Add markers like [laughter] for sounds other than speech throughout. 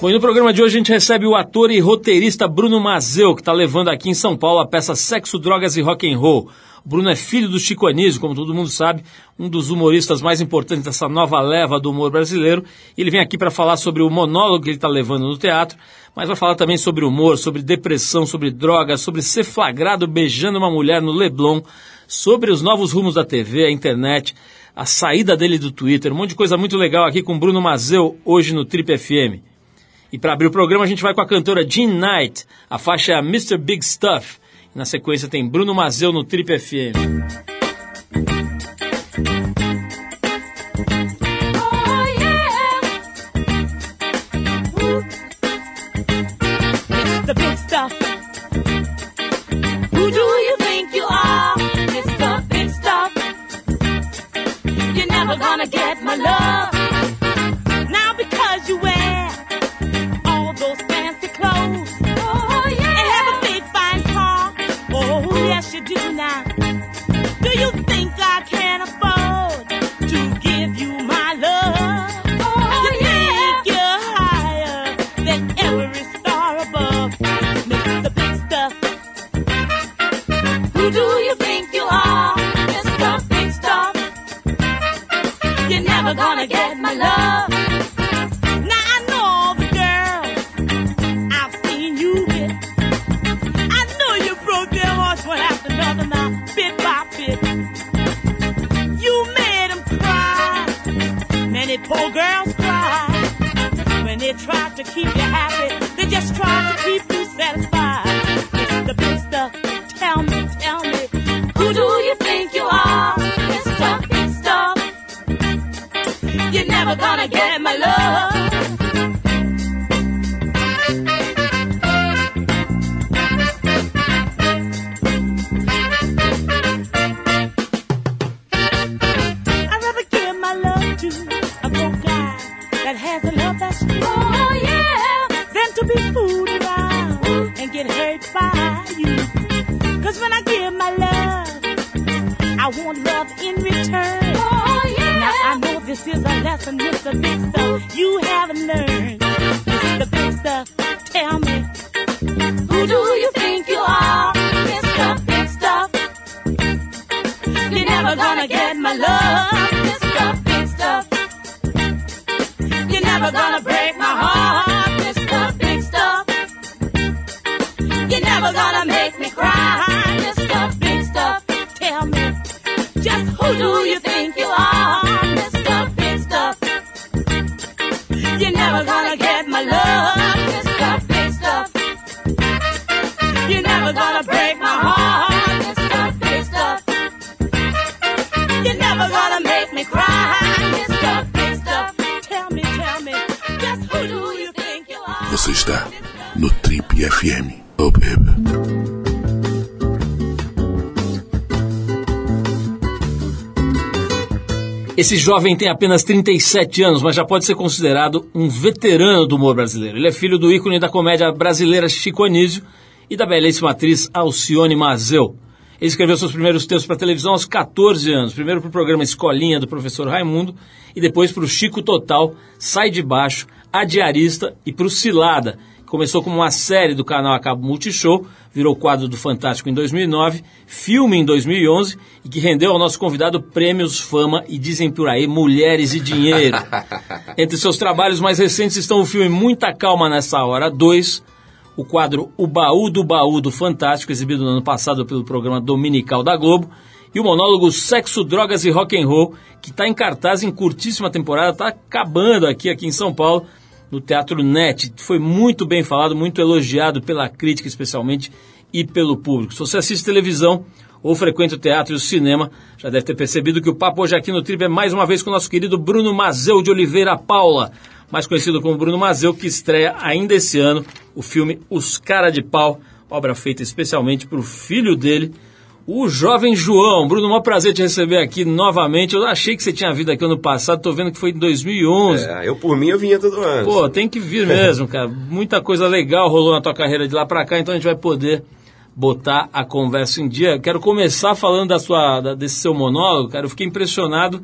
Bom, e no programa de hoje a gente recebe o ator e roteirista Bruno Mazeu, que está levando aqui em São Paulo a peça Sexo, Drogas e Rock and Roll. O Bruno é filho do Chico Anísio, como todo mundo sabe, um dos humoristas mais importantes dessa nova leva do humor brasileiro. Ele vem aqui para falar sobre o monólogo que ele está levando no teatro, mas vai falar também sobre humor, sobre depressão, sobre drogas, sobre ser flagrado beijando uma mulher no Leblon, sobre os novos rumos da TV, a internet, a saída dele do Twitter, um monte de coisa muito legal aqui com Bruno Mazeu, hoje no Trip FM. E para abrir o programa a gente vai com a cantora Jean Knight, a faixa Mr. Big Stuff. Na sequência tem Bruno Mazeu no Trip FM. poor girl Esse jovem tem apenas 37 anos, mas já pode ser considerado um veterano do humor brasileiro. Ele é filho do ícone da comédia brasileira Chico Anísio e da belíssima atriz Alcione Mazeu. Ele escreveu seus primeiros textos para televisão aos 14 anos, primeiro para o programa Escolinha do professor Raimundo e depois para o Chico Total, Sai de Baixo, A Diarista e para o Cilada, começou como uma série do canal a cabo Multishow, virou quadro do Fantástico em 2009, filme em 2011 e que rendeu ao nosso convidado prêmios, fama e dizem por aí mulheres e dinheiro. [laughs] Entre seus trabalhos mais recentes estão o filme Muita Calma Nessa Hora 2, o quadro O Baú do Baú do Fantástico, exibido no ano passado pelo programa Dominical da Globo, e o monólogo Sexo, Drogas e Rock and Roll, que está em cartaz em curtíssima temporada, está acabando aqui, aqui em São Paulo, no Teatro NET. Foi muito bem falado, muito elogiado pela crítica especialmente e pelo público. Se você assiste televisão ou frequenta o teatro e o cinema, já deve ter percebido que o papo hoje aqui no Trip é mais uma vez com o nosso querido Bruno Mazeu de Oliveira Paula, mais conhecido como Bruno Mazeu, que estreia ainda esse ano o filme Os Cara de Pau, obra feita especialmente para o filho dele, o jovem João. Bruno, um prazer te receber aqui novamente. Eu achei que você tinha vindo aqui ano passado, tô vendo que foi em 2011. É, eu por mim eu vinha todo ano. Pô, tem que vir [laughs] mesmo, cara. Muita coisa legal rolou na tua carreira de lá pra cá, então a gente vai poder botar a conversa em dia. Quero começar falando da sua, da- desse seu monólogo, cara. Eu fiquei impressionado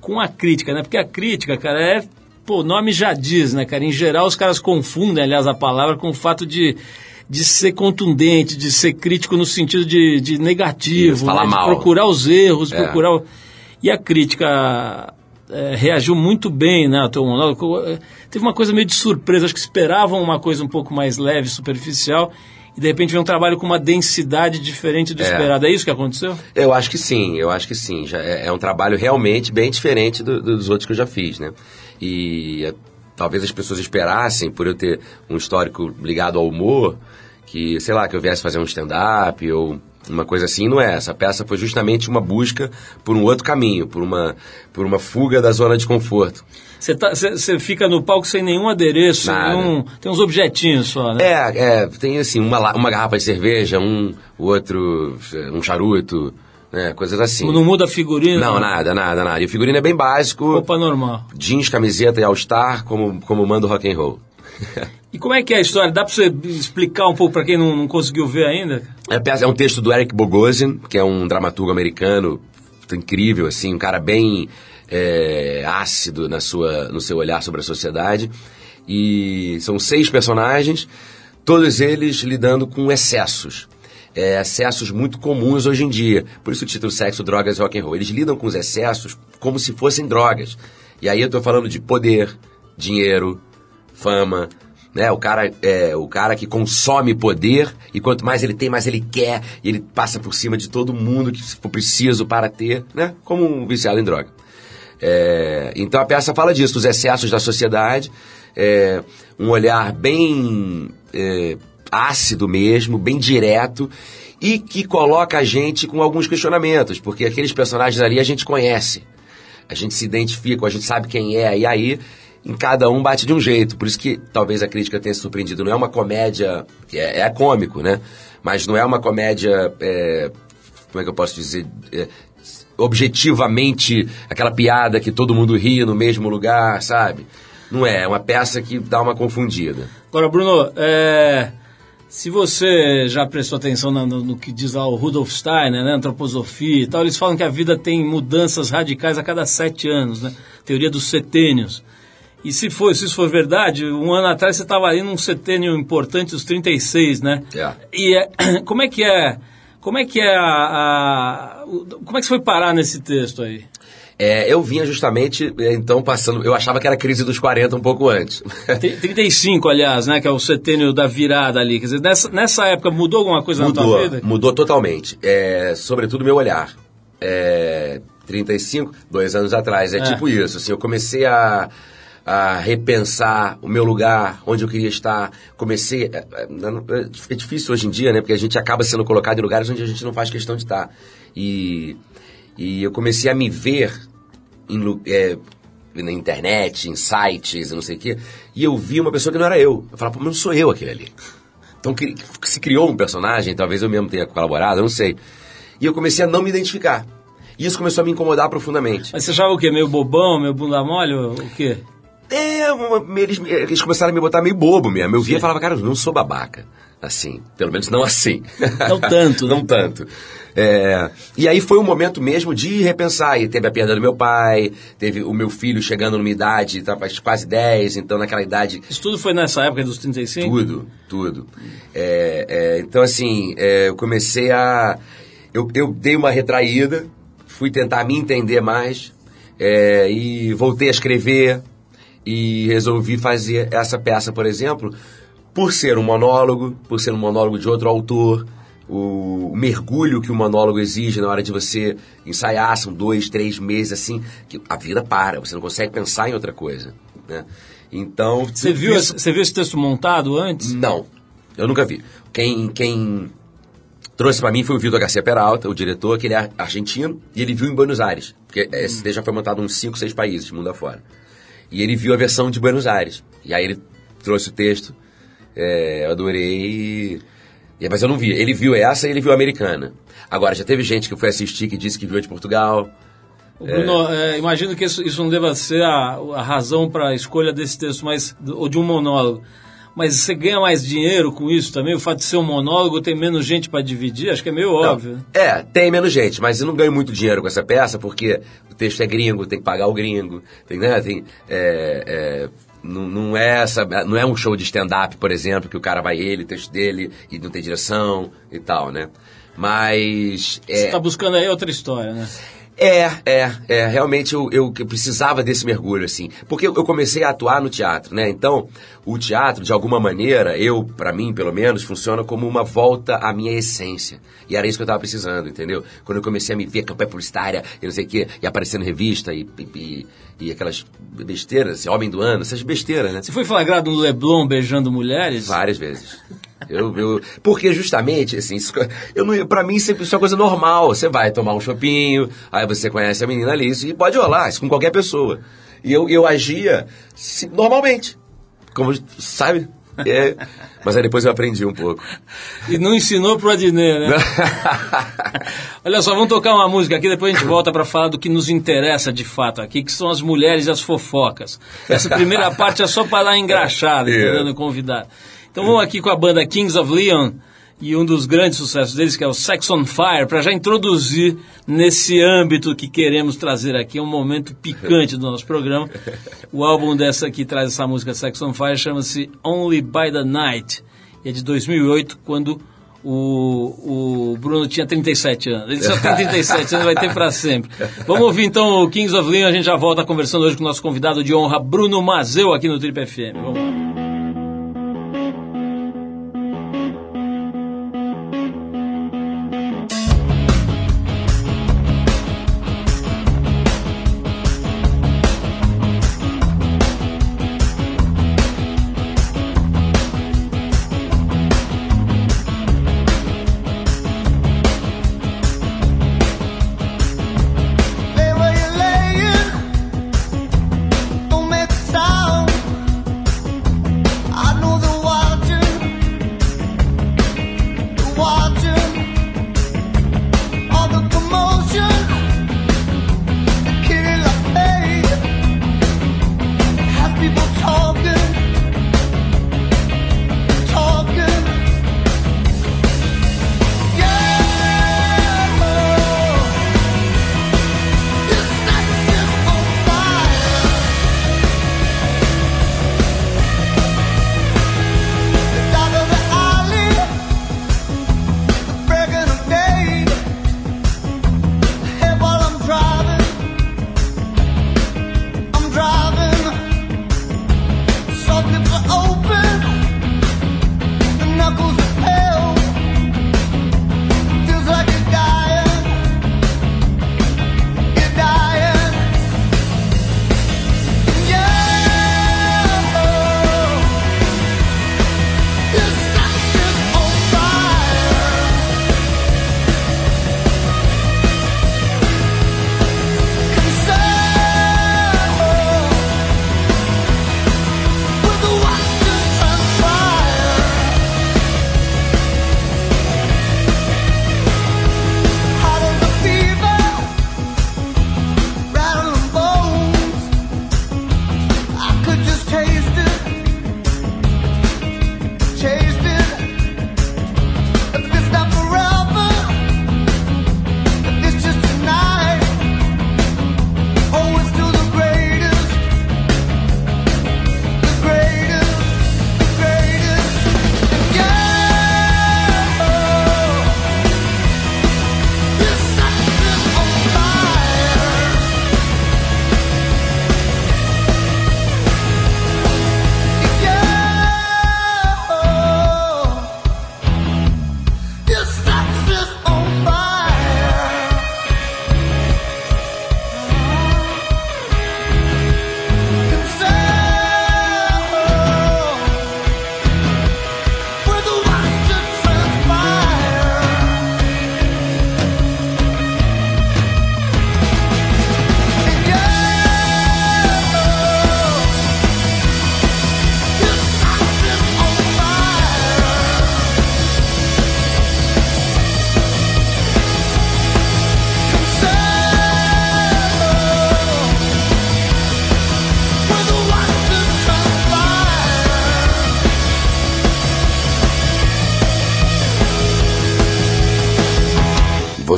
com a crítica, né? Porque a crítica, cara, é pô, o nome já diz, né, cara? Em geral, os caras confundem, aliás, a palavra com o fato de, de ser contundente, de ser crítico no sentido de, de negativo, falar né? de procurar os erros, É. procurar. o- E a crítica é, reagiu muito bem, né, teu monólogo. É, Teve uma coisa meio de surpresa, acho que esperavam uma coisa um pouco mais leve, superficial, e de repente veio um trabalho com uma densidade diferente do É. esperado. É isso que aconteceu? Eu acho que sim, eu acho que sim. Já é, é um trabalho realmente bem diferente do- dos outros que eu já fiz, né? E talvez as pessoas esperassem, por eu ter um histórico ligado ao humor, que, sei lá, que eu viesse fazer um stand-up ou uma coisa assim, não é. Essa peça foi justamente uma busca por um outro caminho, por uma, por uma fuga da zona de conforto. Você tá, fica no palco sem nenhum adereço, nenhum, tem uns objetinhos só, né? É, é, tem assim, uma, uma garrafa de cerveja, um, o outro, um charuto, né, coisas assim. Não muda a figurina? Não, nada, nada, nada. E o figurino é bem básico. Roupa normal. jeans, camiseta e all-star, como, como manda o rock and roll. [laughs] E como é que é a história? Dá pra você explicar um pouco pra quem não, não conseguiu ver ainda? É, é um texto do Eric Bogosian, que é um dramaturgo americano incrível, assim, um cara bem é, ácido na sua, no seu olhar sobre a sociedade. E são seis personagens, todos eles lidando com excessos. É, excessos muito comuns hoje em dia. Por isso o título Sexo, Drogas e Rock and Roll. Eles lidam com os excessos como se fossem drogas. E aí eu tô falando de poder, dinheiro, fama, né? O cara é o cara que consome poder e quanto mais ele tem, mais ele quer e ele passa por cima de todo mundo que for preciso para ter, né? Como um viciado em droga. É, então a peça fala disso, dos excessos da sociedade, é, um olhar bem é, ácido mesmo, bem direto e que coloca a gente com alguns questionamentos, porque aqueles personagens ali a gente conhece a gente se identifica, a gente sabe quem é, e aí em cada um bate de um jeito. Por isso que talvez a crítica tenha surpreendido. Não é uma comédia, é, é cômico, né? Mas não é uma comédia, é, como é que eu posso dizer, É, objetivamente aquela piada que todo mundo ri no mesmo lugar, sabe? Não é, é uma peça que dá uma confundida. Agora, Bruno, é, se você já prestou atenção no, no que diz lá o Rudolf Steiner, né, antroposofia e tal, eles falam que a vida tem mudanças radicais a cada sete anos, né? Teoria dos setênios. E se, for, se isso for verdade, um ano atrás você estava ali num setênio importante, os 36, né? É. E é, [clears throat] como é que é... Como é que é a, a- Como é que você foi parar nesse texto aí? É, eu vinha justamente, é, então, passando. Eu achava que era a crise dos 40 um pouco antes. Tem- 35, aliás, né? Que é o setênio da virada ali. Quer dizer, nessa, nessa época mudou alguma coisa na tua Mudou, vida? mudou totalmente. É, sobretudo meu olhar. É, 35, dois anos atrás. É, É. tipo isso. Assim, eu comecei a, a repensar o meu lugar, onde eu queria estar. Comecei. É, é, é difícil hoje em dia, né? Porque a gente acaba sendo colocado em lugares onde a gente não faz questão de estar. E, e eu comecei a me ver em, é, na internet, em sites, não sei o quê. E eu vi uma pessoa que não era eu. Eu falava, pô, mas não sou eu aquele ali. Então se criou um personagem, talvez eu mesmo tenha colaborado, eu não sei. E eu comecei a não me identificar. E isso começou a me incomodar profundamente. Mas você achava o quê? Meio bobão, meio bunda mole? O quê? É, eles, eles começaram a me botar meio bobo mesmo. Eu via e falava, cara, eu não sou babaca. Assim, pelo menos não assim. Não tanto, né? [laughs] não tanto. É, e aí foi um momento mesmo de repensar. E teve a perda do meu pai, teve o meu filho chegando numa idade, tá, quase 10, então naquela idade Isso tudo foi nessa época dos 35? Tudo, tudo. É, é, então, assim, é, eu comecei a. Eu, eu dei uma retraída, fui tentar me entender mais, é, e voltei a escrever, e resolvi fazer essa peça, por exemplo, por ser um monólogo, por ser um monólogo de outro autor. O, mergulho que o monólogo exige na hora de você ensaiar, são dois, três meses, assim, que a vida para, você não consegue pensar em outra coisa. Né? Então. Você viu, isso- esse- você viu esse texto montado antes? não, eu nunca vi. Quem, quem trouxe pra mim foi o Vitor Garcia Peralta, o diretor, que ele é argentino, e ele viu em Buenos Aires. Porque esse CD já foi montado em uns 5, 6 países, mundo afora. E ele viu a versão de Buenos Aires. E aí ele trouxe o texto, é, eu adorei. e- Mas eu não vi. Ele viu essa e ele viu a americana. Agora, já teve gente que foi assistir que disse que viu a de Portugal. Bruno, é, imagino que isso, isso não deva ser a, a razão para a escolha desse texto, mas ou de um monólogo. Mas você ganha mais dinheiro com isso também? O fato de ser um monólogo tem menos gente para dividir? Acho que é meio Não, óbvio. É, tem menos gente, mas eu não ganho muito dinheiro com essa peça porque o texto é gringo, tem que pagar o gringo, tem, né, tem, é, é, não, não é essa, não é um show de stand-up, por exemplo, que o cara vai ele, o texto dele, e não tem direção e tal, né? Mas... Você É, está buscando aí outra história, né? É, é, é, realmente eu, eu precisava desse mergulho, assim. Porque eu eu comecei a atuar no teatro, né? Então, o teatro, de alguma maneira, eu, pra mim, pelo menos, funciona como uma volta à minha essência. E era isso que eu tava precisando, entendeu? Quando eu comecei a me ver campanha publicitária e não sei o quê, e aparecendo revista e, e, e- e aquelas besteiras, assim, Homem do Ano, essas besteiras, né? Você foi flagrado no Leblon beijando mulheres? Várias vezes. Eu, eu, porque justamente, assim, isso, eu não, pra mim sempre isso é uma coisa normal. Você vai tomar um chopinho, aí você conhece a menina ali, e pode rolar, isso com qualquer pessoa. E eu, eu agia se- normalmente. Como, sabe? É, mas aí depois eu aprendi um pouco. E não ensinou pro Adnet, né? [laughs] Olha só, vamos tocar uma música aqui, depois a gente volta para falar do que nos interessa de fato aqui, que são as mulheres e as fofocas. Essa primeira [laughs] parte é só para dar engraxada, É. entendeu? No convidado. Então vamos aqui com a banda Kings of Leon e um dos grandes sucessos deles, que é o Sex on Fire, para já introduzir nesse âmbito que queremos trazer aqui, um momento picante do nosso programa. O álbum dessa que traz essa música Sex on Fire chama-se Only by the Night, e é de 2008, quando o, o Bruno tinha 37 anos. Ele só tem 37 anos, vai ter para sempre. Vamos ouvir então o Kings of Leon, a gente já volta conversando hoje com o nosso convidado de honra, Bruno Mazeu, aqui no Trip FM. Vamos lá.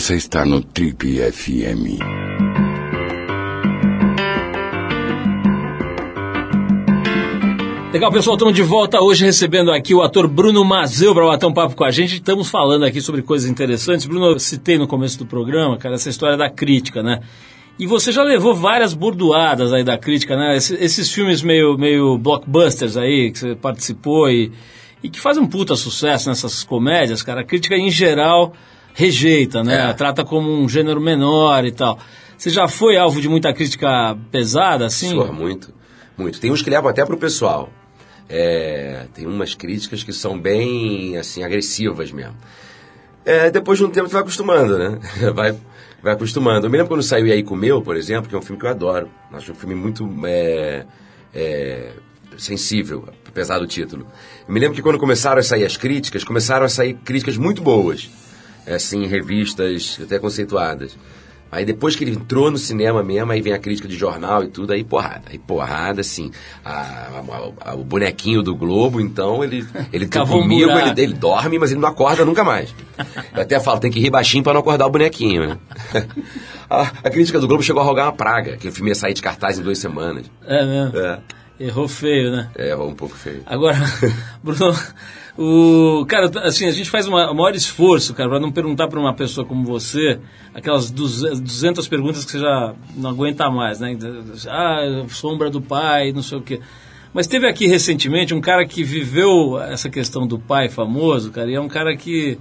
Você está no Trip FM. Legal, pessoal, estamos de volta hoje recebendo aqui o ator Bruno Mazeu para bater um papo com a gente. Estamos falando aqui sobre coisas interessantes. Bruno, eu citei no começo do programa, cara, essa história da crítica, né? E você já levou várias bordoadas aí da crítica, né? Esses, esses filmes meio, meio blockbusters aí, que você participou e, e que fazem um puta sucesso nessas comédias, cara. A crítica, em geral, rejeita, né? É. Trata como um gênero menor e tal. Você já foi alvo de muita crítica pesada, assim? Porra, muito, muito. Tem uns que levam até pro pessoal. É, tem umas críticas que são bem, assim, agressivas mesmo. É, depois de um tempo você vai acostumando, né? [laughs] Vai, vai acostumando. Eu me lembro quando saiu E aí Comeu, por exemplo, que é um filme que eu adoro. Acho um filme muito é, é, sensível, apesar do título. Eu me lembro que quando começaram a sair as críticas, começaram a sair críticas muito boas. Assim, em revistas até conceituadas. Aí depois que ele entrou no cinema mesmo, aí vem a crítica de jornal e tudo, aí porrada. Aí porrada, assim. A- a- a- o bonequinho do Globo, então, ele, ele tá um comigo, ele, ele dorme, mas ele não acorda nunca mais. Eu até falo, tem que rir baixinho pra não acordar o bonequinho, né? [laughs] A, a crítica do Globo chegou a rogar uma praga, que o filme ia sair de cartaz em duas semanas. É mesmo. É, Errou feio, né? é um pouco feio. Agora, [laughs] Bruno, o cara, assim, a gente faz uma- o maior esforço, cara, para não perguntar para uma pessoa como você aquelas 200 200 perguntas que você já não aguenta mais, né? Ah, sombra do pai, não sei o quê. Mas teve aqui recentemente um cara que viveu essa questão do pai famoso, cara, e é um cara que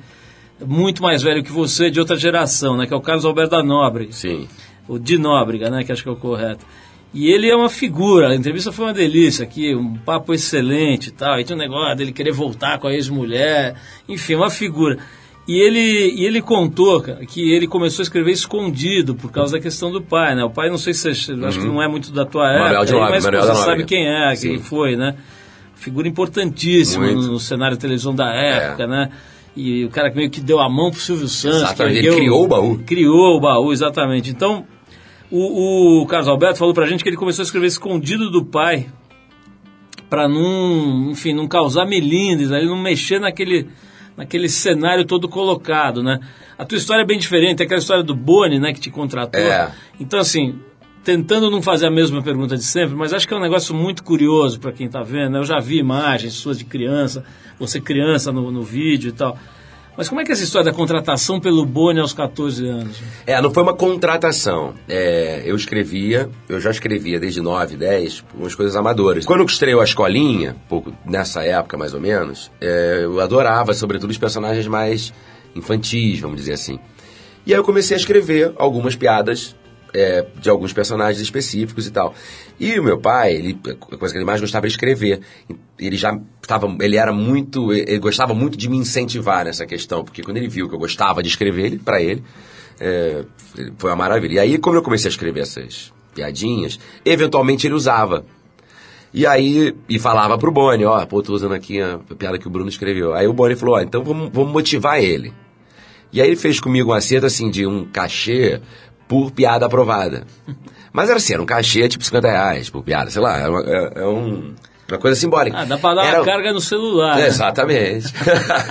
é muito mais velho que você, de outra geração, né? Que é o Carlos Alberto da Nobre Sim. o de Nóbrega, né, que acho que é o correto. E ele é uma figura, a entrevista foi uma delícia aqui, um papo excelente e tal. E tinha um negócio dele querer voltar com a ex-mulher, enfim, uma figura. E ele, e ele contou que ele começou a escrever escondido por causa da questão do pai, né? O pai, não sei se você, acho que não é muito da tua Manuel época, Nóbrega, mas Manuel você sabe quem é, Sim. quem foi, né? Figura importantíssima no, no cenário de televisão da época, né? E o cara que meio que deu a mão pro Silvio Santos. Exatamente, ele criou o baú. Criou o baú, exatamente. Então, o, o Carlos Alberto falou pra gente que ele começou a escrever escondido do pai para não, enfim, não causar melindres, né? ele não mexer naquele, naquele cenário todo colocado, né? A tua história é bem diferente, é aquela história do Boni, né, que te contratou. É. Então, assim, tentando não fazer a mesma pergunta de sempre, mas acho que é um negócio muito curioso para quem tá vendo, né? Eu já vi imagens suas de criança, você criança no, no vídeo e tal. Mas como é que é essa história da contratação pelo Boni aos 14 anos? É, não foi uma contratação. É, eu escrevia, eu já escrevia desde 9, 10, umas coisas amadoras. Quando estreou a escolinha, pouco nessa época mais ou menos, é, eu adorava, sobretudo, os personagens mais infantis, vamos dizer assim. E aí eu comecei a escrever algumas piadas é, de alguns personagens específicos e tal. E o meu pai, ele, a coisa que ele mais gostava era escrever. Ele já estava, ele era muito, ele gostava muito de me incentivar nessa questão, porque quando ele viu que eu gostava de escrever, ele, para ele, é, foi uma maravilha. E aí, como eu comecei a escrever essas piadinhas, eventualmente ele usava. E aí, e falava pro Boni, ó, pô, tô usando aqui a piada que o Bruno escreveu. Aí o Boni falou, ó, então vamos, vamos motivar ele. E aí ele fez comigo um acerto assim de um cachê por piada aprovada. Mas era assim, era um cachê tipo 50 reais por piada, sei lá, é, uma, é- é um- uma coisa simbólica. Ah, dá pra dar Era- uma carga no celular. né? Exatamente.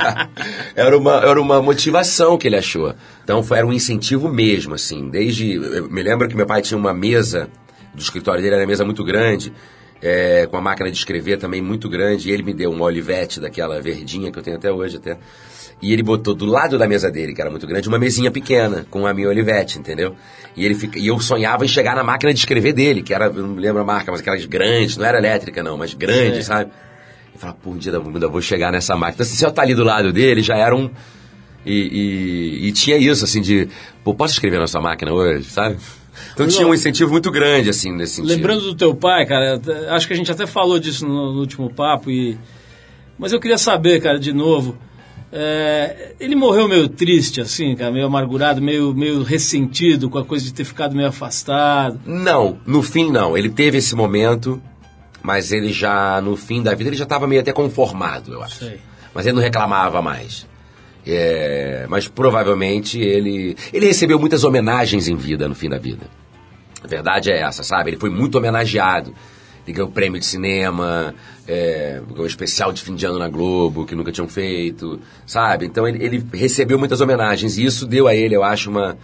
[laughs] era, uma, era uma motivação que ele achou. Então foi, era um incentivo mesmo, assim. Desde. Me lembro que meu pai tinha uma mesa, do escritório dele era uma mesa muito grande, é, com uma máquina de escrever também muito grande, e ele me deu uma olivete daquela verdinha que eu tenho até hoje até. E ele botou do lado da mesa dele, que era muito grande, uma mesinha pequena, com a minha olivete, entendeu? E, ele fica, e eu sonhava em chegar na máquina de escrever dele, que era, eu não me lembro a marca, mas aquelas grandes, não era elétrica não, mas grande, Sei. sabe? E falava, pô, um dia da bunda vou chegar nessa máquina. Então, se eu tá ali do lado dele, já era um. E, e- e tinha isso, assim, de, pô, posso escrever na sua máquina hoje, sabe? Então tinha um incentivo muito grande, assim, nesse sentido. Lembrando do teu pai, cara, acho que a gente até falou disso no, no último papo, e... mas eu queria saber, cara, de novo. é, ele morreu meio triste, assim, cara, meio amargurado, meio, meio ressentido com a coisa de ter ficado meio afastado. Não, no fim não. Ele teve esse momento, mas ele já, no fim da vida, ele já estava meio até conformado, eu acho. Sei. Mas ele não reclamava mais. É, mas provavelmente ele. Ele recebeu muitas homenagens em vida, no fim da vida. A verdade é essa, sabe? Ele foi muito homenageado. ele ganhou prêmio de cinema, é, ganhou um especial de fim de ano na Globo, que nunca tinham feito, sabe? Então ele, ele recebeu muitas homenagens e isso deu a ele, eu acho, uma,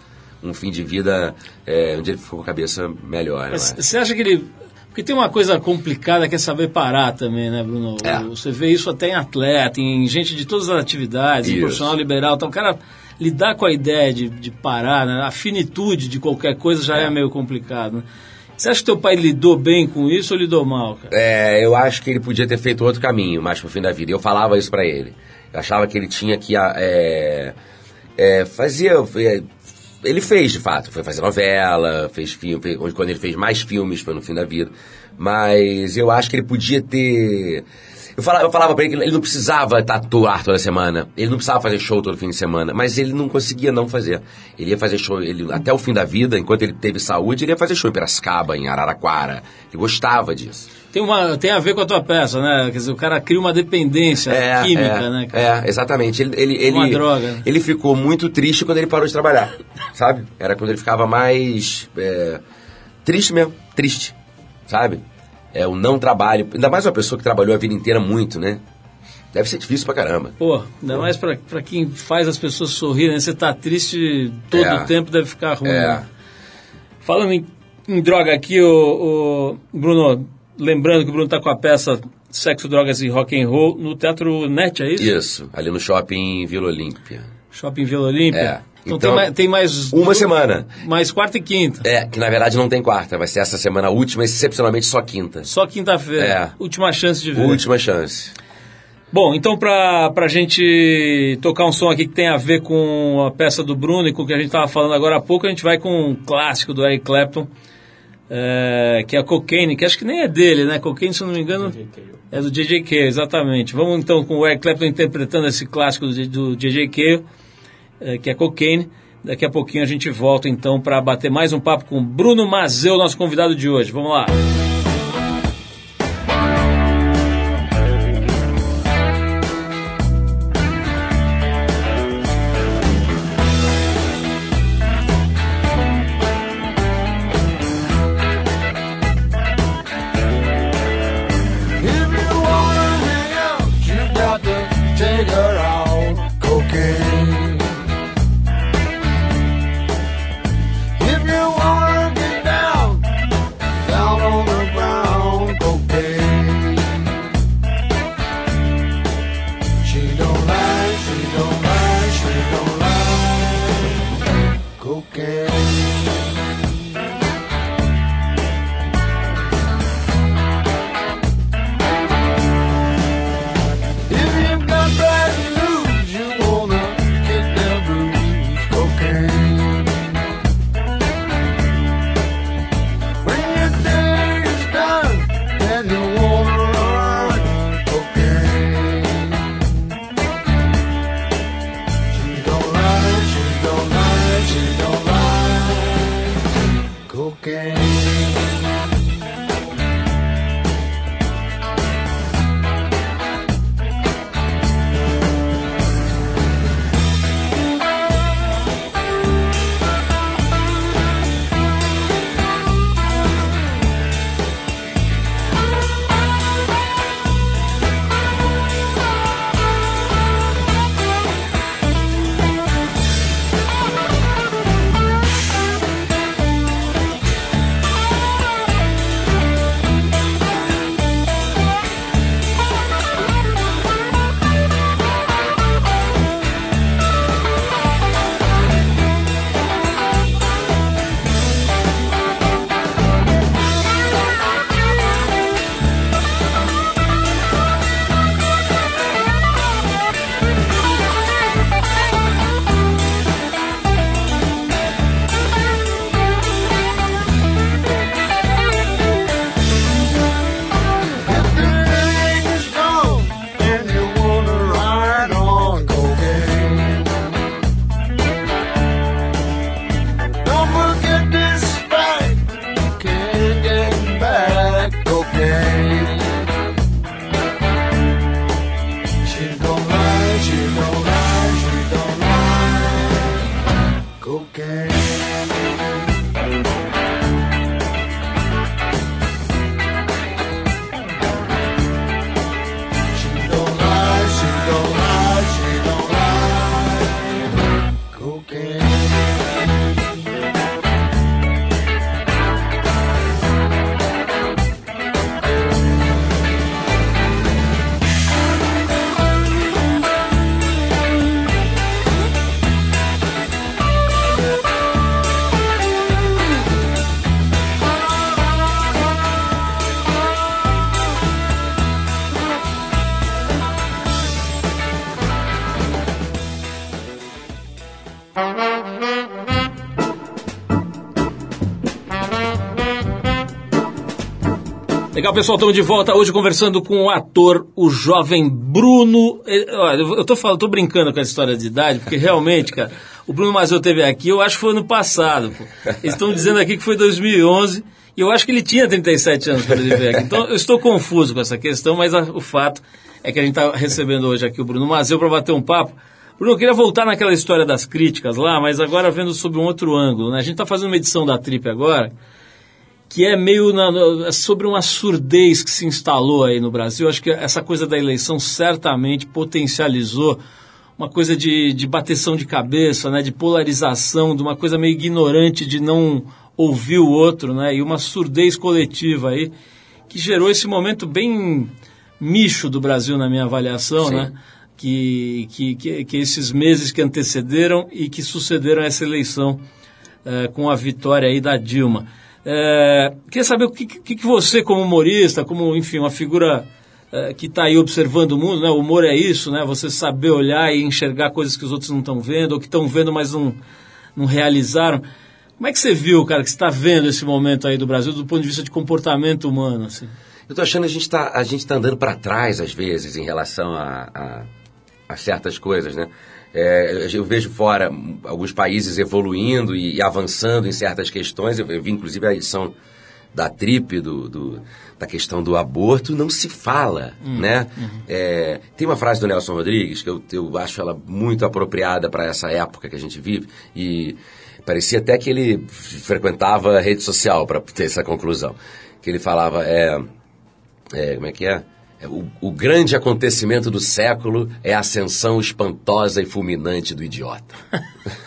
um fim de vida é, onde ele ficou com a cabeça melhor. Você acha que ele. Porque tem uma coisa complicada que é saber parar também, né, Bruno? É. Você vê isso até em atleta, em gente de todas as atividades, em profissional liberal. Então, o cara lidar com a ideia de, de parar, né? a finitude de qualquer coisa já é, É. meio complicado. Né? Você acha que teu pai lidou bem com isso ou lidou mal, cara? É, eu acho que ele podia ter feito outro caminho mais pro fim da vida. Eu falava isso pra ele. Eu achava que ele tinha que. ah, É, é, fazia. Ele fez, de fato. Foi fazer novela, fez filme. Quando ele fez mais filmes foi no fim da vida. Mas eu acho que ele podia ter. Eu falava, eu falava pra ele que ele não precisava tatuar toda semana. Ele não precisava fazer show todo fim de semana. Mas ele não conseguia não fazer. Ele ia fazer show ele, até o fim da vida, enquanto ele teve saúde, ele ia fazer show em Piracicaba, em Araraquara. Ele gostava disso. Tem, uma, tem a ver com a tua peça, né? Quer dizer, o cara cria uma dependência química, é, né? cara? É, exatamente. Ele, ele, ele, Uma droga. ele ficou muito triste quando ele parou de trabalhar, sabe? Era quando ele ficava mais é, triste mesmo, triste, sabe? É o não trabalho. Ainda mais uma pessoa que trabalhou a vida inteira muito, né? Deve ser difícil pra caramba. Pô, ainda mais pra, pra quem faz as pessoas sorrirem, né? Você tá triste todo É. o tempo, deve ficar ruim. É. né? Falando em, em droga aqui, o, Bruno, lembrando que o Bruno tá com a peça Sexo, Drogas e Rock and Roll no Teatro Net, é isso? Isso, ali no shopping Vila Olímpia. Shopping Vila Olímpia. É. Então, Então, tem, mais, tem mais... Uma semana. Mais quarta e quinta. É, que na verdade não tem quarta, vai ser essa semana última, excepcionalmente só quinta. Só quinta-feira. É. Última chance de ver. Última chance. Bom, então pra, pra gente tocar um som aqui que tem a ver com a peça do Bruno e com o que a gente estava falando agora há pouco, a gente vai com um clássico do Eric Clapton, é, que é a Cocaine, que acho que nem é dele, né? Cocaine, se eu não me engano, é do J.J. Cale, exatamente. Vamos então com o Eric Clapton interpretando esse clássico do, do J.J. Cale, é, que é Cocaine. Daqui a pouquinho a gente volta então para bater mais um papo com Bruno Mazeu, nosso convidado de hoje. Vamos lá. Legal, pessoal, estamos de volta hoje conversando com o ator, o jovem Bruno. Ele- olha, eu tô, falando, tô brincando com essa história de idade, porque realmente, cara, o Bruno Mazeu teve aqui, eu acho que foi ano passado. Pô. Eles estão dizendo aqui que foi 2011, e eu acho que ele tinha 37 anos quando ele veio aqui. Então eu estou confuso com essa questão, mas a- o fato é que a gente está recebendo hoje aqui o Bruno Mazeu para bater um papo. Bruno, eu queria voltar naquela história das críticas lá, mas agora vendo sob um outro ângulo. Né? A gente está fazendo uma edição da Trip agora, que é meio na- é sobre uma surdez que se instalou aí no Brasil. Acho que essa coisa da eleição certamente potencializou uma coisa de, de bateção de cabeça, né, de polarização, de uma coisa meio ignorante de não ouvir o outro, né, e uma surdez coletiva aí que gerou esse momento bem micho do Brasil na minha avaliação, Sim. né? Que, que, que, esses meses que antecederam e que sucederam essa eleição eh, com a vitória aí da Dilma. Eh, queria saber o que, que, você, como humorista, como, enfim, uma figura eh, que está aí observando o mundo, né? O humor é isso, né? Você saber olhar e enxergar coisas que os outros não estão vendo, ou que estão vendo, mas não, não realizaram. Como é que você viu, cara, que está vendo esse momento aí do Brasil do ponto de vista de comportamento humano, assim? Eu tô achando que a gente tá, gente tá andando para trás, às vezes, em relação a, a, a certas coisas, né? É, eu vejo fora hum, alguns países evoluindo e, e avançando em certas questões. Eu, eu vi, inclusive, a edição da TRIP, do, do- da questão do aborto, não se fala, né? É, tem uma frase do Nelson Rodrigues que eu, eu acho ela muito apropriada para essa época que a gente vive e parecia até que ele frequentava a rede social para ter essa conclusão. Que ele falava, é, é, como é que é? É, O, o grande acontecimento do século é a ascensão espantosa e fulminante do idiota.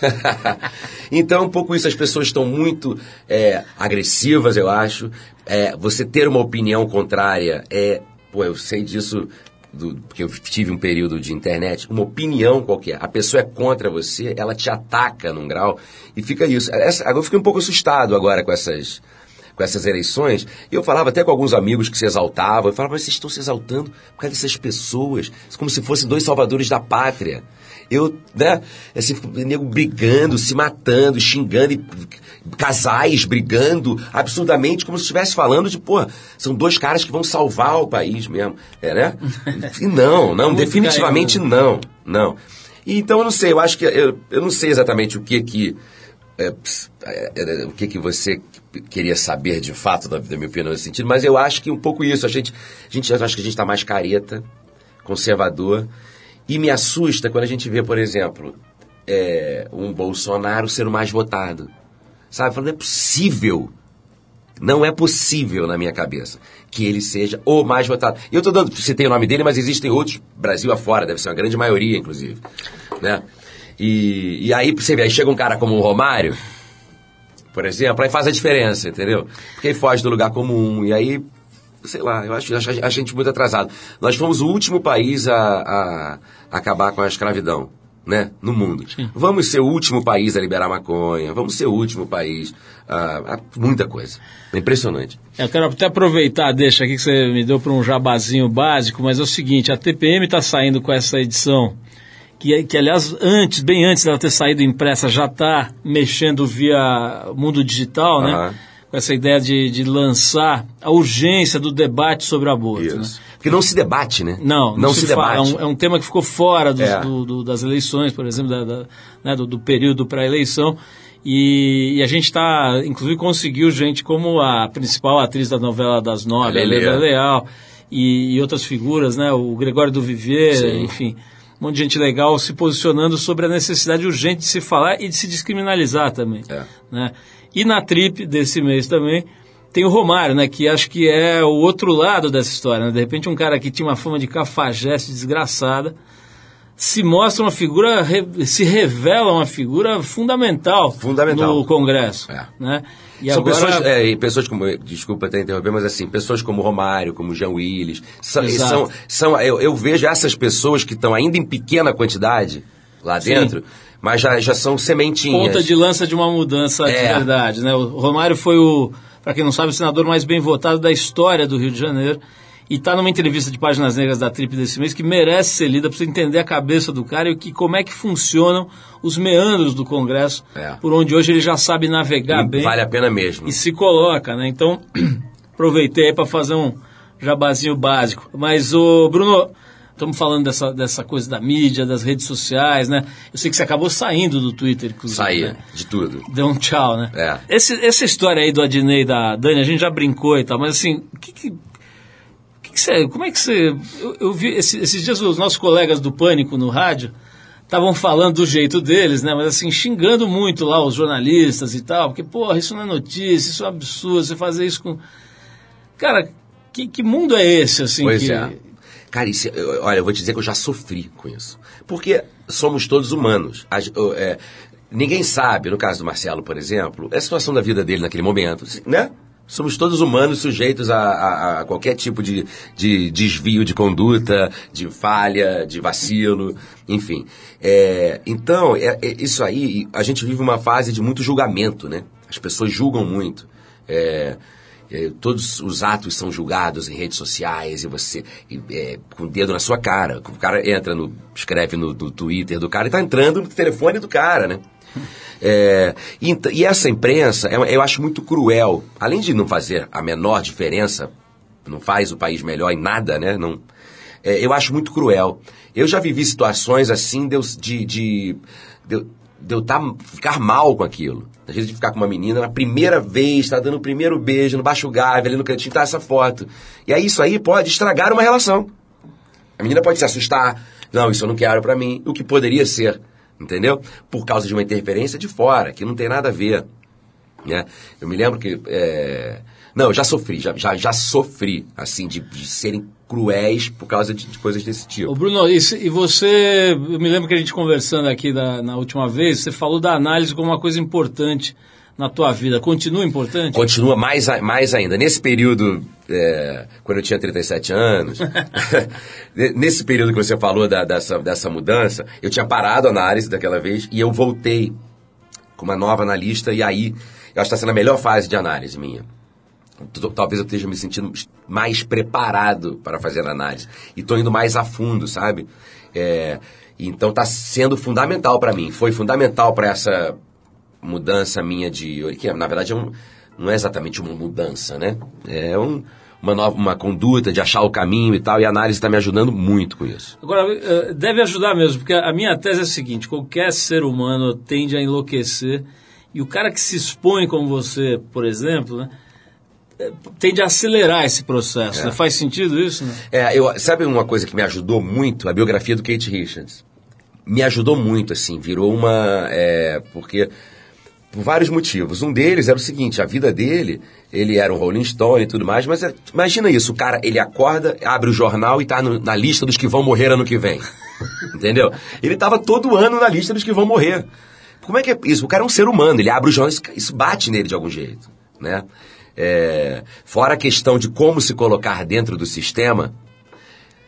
[laughs] então, um pouco isso, as pessoas estão muito é, agressivas, eu acho. É, você ter uma opinião contrária é. Pô, eu sei disso do- porque eu tive um período de internet, uma opinião qualquer, a pessoa é contra você, ela te ataca num grau e fica isso. Essa- agora eu fiquei um pouco assustado agora com essas com essas eleições, e eu falava até com alguns amigos que se exaltavam, eu falava, mas vocês estão se exaltando por causa dessas pessoas, como se fossem dois salvadores da pátria. Eu, né, assim, nego brigando, se matando, xingando, e casais brigando absurdamente, como se estivesse falando de, pô, são dois caras que vão salvar o país mesmo, é, né? [laughs] E não, não, definitivamente não, não. E, então eu não sei, eu acho que, eu, eu não sei exatamente o que que é, é, é, o que, que você queria saber de fato da, da minha opinião nesse sentido, mas eu acho que um pouco isso. A gente, a gente acho que a gente está mais careta, conservador, e me assusta quando a gente vê, por exemplo, é, um Bolsonaro ser o mais votado. Sabe? Falando, é possível. Não é possível na minha cabeça que ele seja o mais votado. Eu estou dando, citei o nome dele, mas existem outros Brasil afora, deve ser uma grande maioria, inclusive. Né? E, e aí, você ver, aí chega um cara como o Romário, por exemplo, aí faz a diferença, entendeu? Porque aí foge do lugar comum, e aí, sei lá, eu acho, acho a gente muito atrasado. Nós fomos o último país a, a acabar com a escravidão, né, no mundo. Vamos ser o último país a liberar maconha, vamos ser o último país a, a muita coisa. É impressionante. Eu quero até aproveitar, deixa aqui que você me deu para um jabazinho básico, mas é o seguinte, a TPM está saindo com essa edição, que, que aliás, antes, bem antes dela ter saído impressa, já está mexendo via mundo digital, né? Com essa ideia de, de lançar a urgência do debate sobre aborto. Né? Porque não se debate, né? Não, não se, fala. debate. É um, é um tema que ficou fora dos- É. do- do- das eleições, por exemplo, da- da- né, do, do período para eleição. E, e a gente está, inclusive, conseguiu gente como a principal atriz da novela das nove, A a. Leda Leal, e, e outras figuras, né, o Gregório do Viver, Sim. enfim, um monte de gente legal se posicionando sobre a necessidade urgente de se falar e de se descriminalizar também. É. Né? E na trip desse mês também tem o Romário, né, que acho que é o outro lado dessa história. Né? De repente um cara que tinha uma fama de cafajeste desgraçada se mostra uma figura, se revela uma figura fundamental, Fundamental. no Congresso. É. Né? E São agora, pessoas, é, pessoas como, desculpa até interromper, mas assim, pessoas como Romário, como Jean Willis, são, são, são eu, eu vejo essas pessoas que estão ainda em pequena quantidade lá Sim. dentro, mas já, já são sementinhas. ponta de lança de uma mudança de É. verdade. Né? O Romário foi o, para quem não sabe, o senador mais bem votado da história do Rio de Janeiro. E está numa entrevista de páginas negras da Trip desse mês que merece ser lida para você entender a cabeça do cara e o que, como é que funcionam os meandros do Congresso, É. por onde hoje ele já sabe navegar E bem Vale a pena mesmo. e se coloca, né? Então, [clears throat] aproveitei para fazer um jabazinho básico. Mas, o Bruno, estamos falando dessa, dessa coisa da mídia, das redes sociais, né? Eu sei que você acabou saindo do Twitter, inclusive. Saí né? de tudo. Deu um tchau, né? É. Esse- essa história aí do Adnei e da Dani, a gente já brincou e tal, mas assim, o que que, que você, como é que você... Eu, eu vi esse- esses dias os nossos colegas do Pânico no rádio estavam falando do jeito deles, né? Mas assim, xingando muito lá os jornalistas e tal, porque, porra, isso não é notícia, isso é um absurdo, você fazer isso com... Cara, que, que mundo é esse, assim? Pois que... é. Cara, isso, eu- olha, eu vou te dizer que eu já sofri com isso. Porque somos todos humanos. A ge- eu, é, ninguém sabe, no caso do Marcelo, por exemplo, a situação da vida dele naquele momento, né? Somos todos humanos sujeitos a, a- a qualquer tipo de, de desvio de conduta, de falha, de vacilo, enfim. É, então, é- é isso aí, a gente vive uma fase de muito julgamento, né? As pessoas julgam muito. É, é, todos os atos são julgados em redes sociais e você e, é, com o dedo na sua cara. O cara entra no. escreve no, no Twitter do cara e tá entrando no telefone do cara, né? É, e, e essa imprensa, é- eu acho muito cruel. Além de não fazer a menor diferença, não faz o país melhor em nada, né? Não, é, eu acho muito cruel. Eu já vivi situações assim de de, de, de, de eu tá, ficar mal com aquilo. Às vezes de ficar com uma menina na primeira vez, tá dando o primeiro beijo no baixo gave, ali no cantinho, tá essa foto. E aí isso aí pode estragar uma relação. A menina pode se assustar. Não, isso eu não quero pra mim. O que poderia ser, entendeu? Por causa de uma interferência de fora, que não tem nada a ver. Né? Eu me lembro que. é, Não, eu já sofri, já, já, já sofri, assim, de, de serem cruéis por causa de, de coisas desse tipo. Ô Bruno, e, e você, eu me lembro que a gente conversando aqui da- na última vez, você falou da análise como uma coisa importante na tua vida. Continua importante? Continua mais, mais ainda. Nesse período, é, quando eu tinha 37 anos, [laughs] nesse período que você falou da- dessa, dessa mudança, eu tinha parado a análise daquela vez e eu voltei com uma nova analista e aí eu acho que está sendo a melhor fase de análise minha. Talvez eu esteja me sentindo mais preparado para fazer análise. E estou indo mais a fundo, sabe? É, então está sendo fundamental para mim. Foi fundamental para essa mudança minha de. que na verdade é um- não é exatamente uma mudança, né? É um- uma, nova, uma conduta de achar o caminho e tal. E a análise está me ajudando muito com isso. Agora, eh, deve ajudar mesmo, porque a minha tese é a seguinte: qualquer ser humano tende a enlouquecer, e o cara que se expõe como você, por exemplo, né, eh, tende a acelerar esse processo. É. né? Faz sentido isso? Né? É, eu, sabe uma coisa que me ajudou muito? A biografia do Kate Richards. Me ajudou muito, assim, virou uma. é, porque. Por vários motivos. Um deles era o seguinte: a vida dele, ele era um Rolling Stone e tudo mais, mas é- imagina isso: o cara, ele acorda, abre o jornal e tá no- na lista dos que vão morrer ano que vem. [laughs] Entendeu? Ele tava todo ano na lista dos que vão morrer. Como é que é isso? O cara é um ser humano, ele abre o jornal, isso, bate nele de algum jeito, né? É, fora a questão de como se colocar dentro do sistema,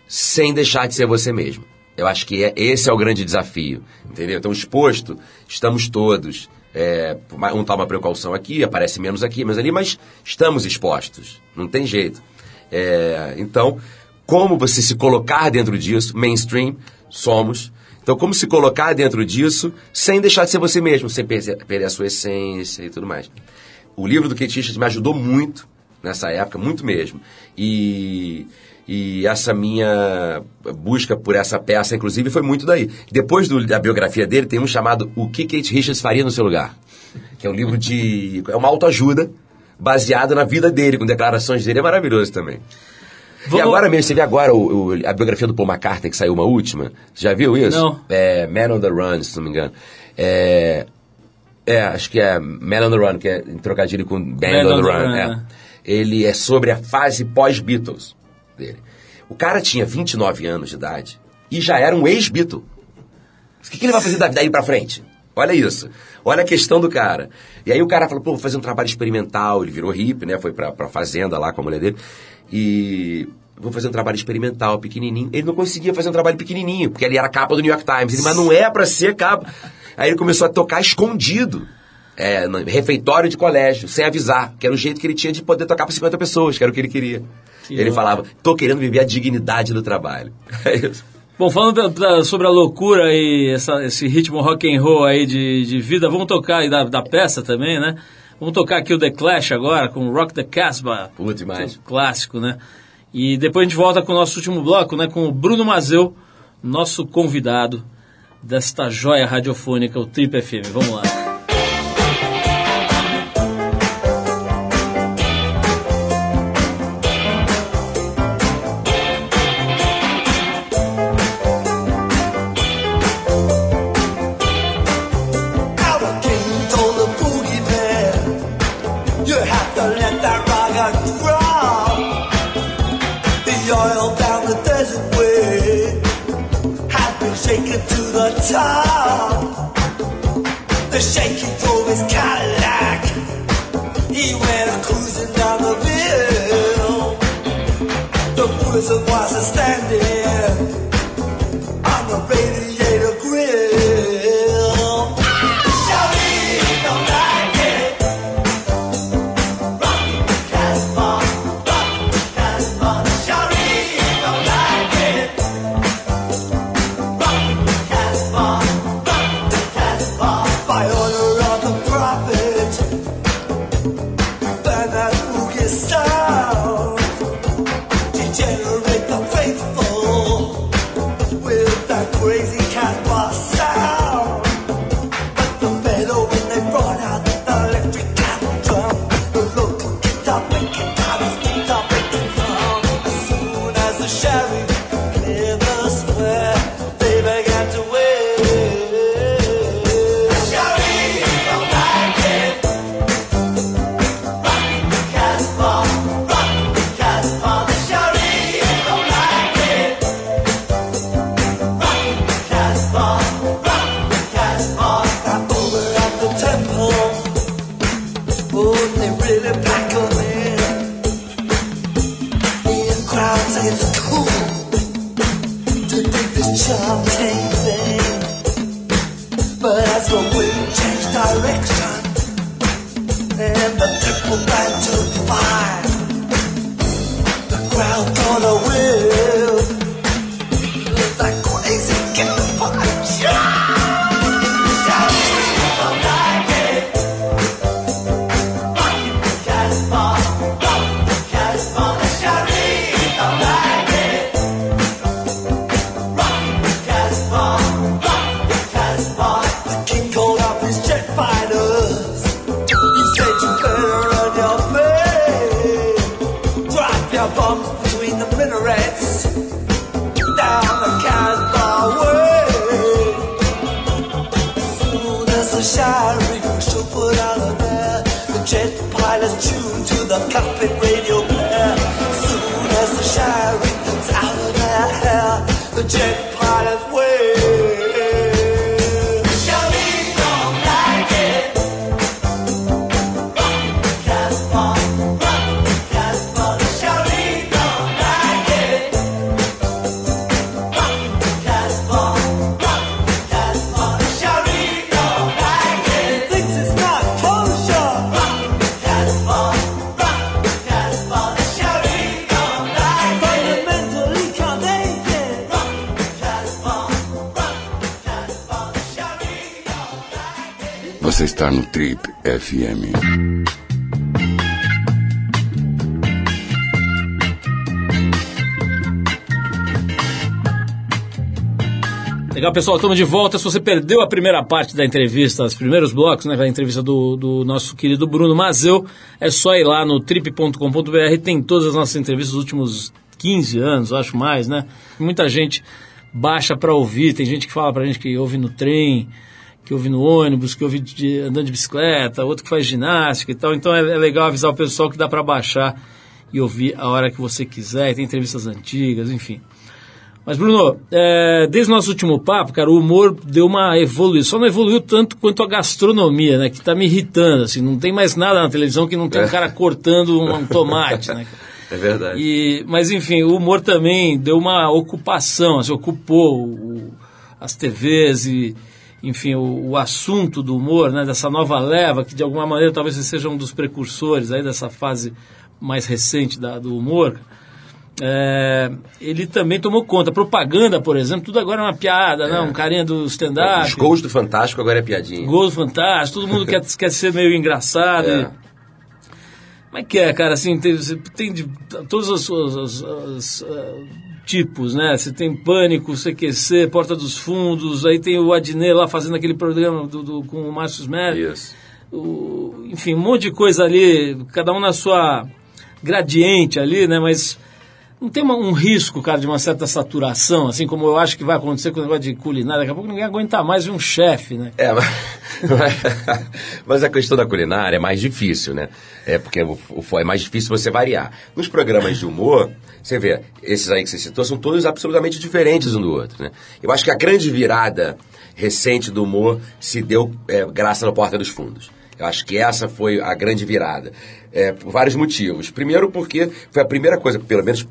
sem deixar de ser você mesmo. Eu acho que é- esse é o grande desafio, entendeu? Então, exposto, estamos todos. É, um toma precaução aqui, aparece menos aqui, mas ali, mas estamos expostos, não tem jeito. É, então, como você se colocar dentro disso, mainstream, somos. Então, como se colocar dentro disso sem deixar de ser você mesmo, sem perder, perder a sua essência e tudo mais. O livro do Kate Richards me ajudou muito nessa época, muito mesmo. E, e essa minha busca por essa peça, inclusive, foi muito daí. Depois do- da biografia dele, tem um chamado O que Kate Richards faria no seu lugar? Que é um livro de. é uma autoajuda baseada na vida dele, com declarações dele. É maravilhoso também. E Vamos- agora mesmo, você viu agora o- o- a biografia do Paul McCartney, que saiu uma última? Já viu isso? Não. É Man on the Run, se não me engano. É, é, acho que é Man on the Run, que é em trocadilho com Band on, the Run. é. é. Ele é sobre a fase pós-Beatles dele. O cara tinha 29 anos de idade e já era um ex-Beatle. O que, que ele vai fazer da- daí pra frente? Olha isso. Olha a questão do cara. E aí o cara falou, pô, vou fazer um trabalho experimental. Ele virou hippie, né? Foi pra, pra fazenda lá com a mulher dele. E vou fazer um trabalho experimental, pequenininho. Ele não conseguia fazer um trabalho pequenininho, porque ele era capa do New York Times. Ele, mas não é pra ser capa. Aí ele começou a tocar escondido. É, refeitório de colégio, sem avisar. Que era o jeito que ele tinha de poder tocar pra 50 pessoas, que era o que ele queria. Ele louco. falava, tô querendo viver a dignidade do trabalho. [laughs] É isso. Bom, falando da- sobre a loucura e essa- esse ritmo rock and roll aí de, de vida, vamos tocar aí da, da peça também, né? Vamos tocar aqui o The Clash agora com Rock the Casbah. Pô, demais. Um clássico, né? E depois a gente volta com o nosso último bloco, né? Com o Bruno Mazeu, nosso convidado desta joia radiofônica, o Trip FM. Vamos lá. celebrate. Você está no Trip FM. Legal, pessoal, estamos de volta. Se você perdeu a primeira parte da entrevista, os primeiros blocos, né, a entrevista do, do nosso querido Bruno Mazeu, é só ir lá no trip.com.br, tem todas as nossas entrevistas dos últimos 15 anos, acho mais, né? Muita gente baixa para ouvir, tem gente que fala pra gente que ouve no trem, que ouve no ônibus, que ouve de- andando de bicicleta, outro que faz ginástica e tal. Então é, é legal avisar o pessoal que dá para baixar e ouvir a hora que você quiser, e tem entrevistas antigas, enfim. Mas, Bruno, é, desde o nosso último papo, cara, o humor deu uma evolução. Só não evoluiu tanto quanto a gastronomia, né? Que tá me irritando, assim. Não tem mais nada na televisão que não tem um cara cortando um, um tomate, né? [laughs] É verdade. E, mas, enfim, o humor também deu uma ocupação, assim, ocupou o- as TVs e, enfim, o, o assunto do humor, né? Dessa nova leva, que de alguma maneira talvez seja um dos precursores aí dessa fase mais recente da- do humor. é, ele também tomou conta. Propaganda, por exemplo, tudo agora é uma piada, né? Um carinha do stand-up. Os gols do Fantástico agora é piadinha. Gol fantástico, todo mundo quer, quer ser meio engraçado. É. e- Como é que é, cara? Assim, tem, tem de todos os, os- os- os, ah, tipos, né? Você tem Pânico, CQC, Porta dos Fundos, aí tem o Adnet lá fazendo aquele programa do, do- com o Márcio Smer. O- enfim, um monte de coisa ali, cada um na sua gradiente ali, né? Mas não tem uma- um risco, cara, de uma certa saturação, assim como eu acho que vai acontecer com o negócio de culinária. Daqui a pouco ninguém aguenta mais ver um chefe, né? É, mas, [laughs] mas a questão da culinária é mais difícil, né? É porque o, o- é mais difícil você variar. Nos programas de humor, você vê, esses aí que você citou são todos absolutamente diferentes um do outro, né? Eu acho que a grande virada recente do humor se deu é, graças ao Porta dos Fundos. Eu acho que essa foi a grande virada. É, por vários motivos. Primeiro porque foi a primeira coisa, pelo menos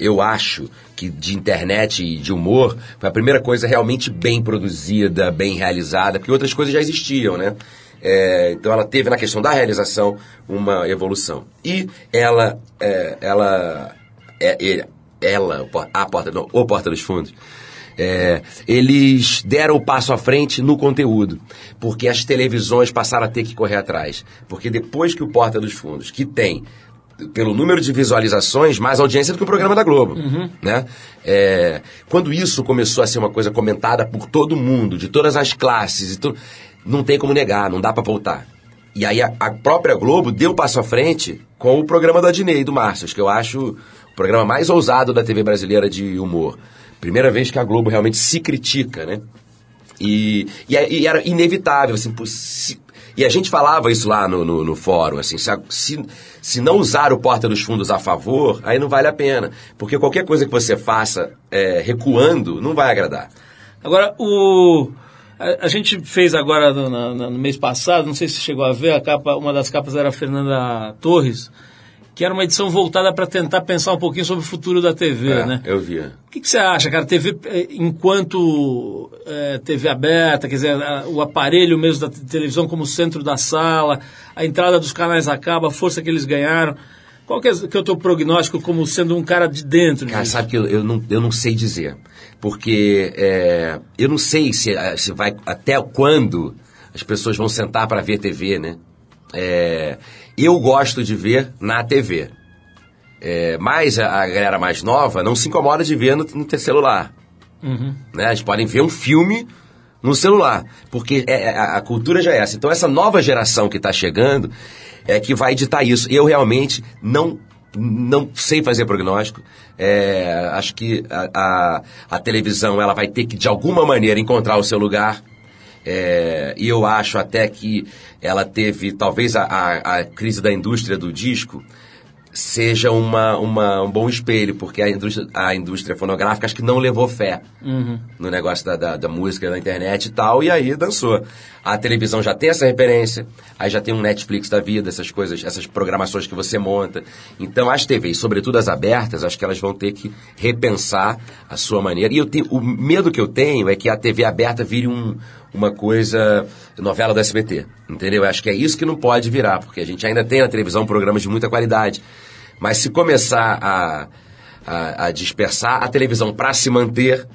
eu acho que de internet e de humor foi a primeira coisa realmente bem produzida, bem realizada, porque outras coisas já existiam, né? É, então ela teve na questão da realização uma evolução. E ela, é, ela, é, ela, a porta, não, o Porta dos Fundos, é, eles deram o passo à frente no conteúdo, porque as televisões passaram a ter que correr atrás. Porque depois que o Porta dos Fundos, que tem pelo número de visualizações, mais audiência do que o programa da Globo. Né? É, quando isso começou a ser uma coisa comentada por todo mundo, de todas as classes, e tu- não tem como negar, não dá pra voltar. E aí a, a própria Globo deu passo à frente com o programa do Adnei, do Márcio, que eu acho o programa mais ousado da TV brasileira de humor. Primeira vez que a Globo realmente se critica, né? E, e, é- e era inevitável, assim, por se- e a gente falava isso lá no, no, no fórum, assim, se, se, se não usar o Porta dos Fundos a favor, aí não vale a pena. Porque qualquer coisa que você faça é, recuando, não vai agradar. Agora, o. A, a gente fez agora no, na- no mês passado, não sei se chegou a ver, a capa, uma das capas era a Fernanda Torres, que era uma edição voltada para tentar pensar um pouquinho sobre o futuro da TV, É, né? Eu via. O que, que você acha, cara? TV, eh, enquanto eh, TV aberta, quer dizer, a- o aparelho mesmo da te- televisão como centro da sala, a entrada dos canais acaba, a força que eles ganharam. Qual que é, que é o teu prognóstico como sendo um cara de dentro Cara, disso? sabe que eu, eu, não, eu não sei dizer. Porque é, eu não sei se, se vai até quando as pessoas vão sentar para ver TV, né? É, eu gosto de ver na TV. É, mas a, galera mais nova não se incomoda de ver no, no celular. Né? Eles podem ver um filme no celular. Porque é- é- a, a cultura já é essa. Então essa nova geração que está chegando é que vai ditar isso. Eu realmente não não sei fazer prognóstico. É, acho que a, a, a televisão ela vai ter que de alguma maneira encontrar o seu lugar. É, e eu acho até que ela teve, talvez a, a, a crise da indústria do disco seja uma, uma- um bom espelho, porque a indústria, a indústria fonográfica acho que não levou fé no negócio da, da, da música, da internet e tal, e aí dançou. A televisão já tem essa referência, aí já tem um Netflix da vida, essas coisas, essas programações que você monta. Então as TVs, sobretudo as abertas, acho que elas vão ter que repensar a sua maneira. E eu tenho, o medo que eu tenho é que a TV aberta vire um, uma coisa novela do SBT, entendeu? Eu acho que é isso que não pode virar, porque a gente ainda tem na televisão programas de muita qualidade. Mas se começar a, a, a dispersar a televisão para se manter,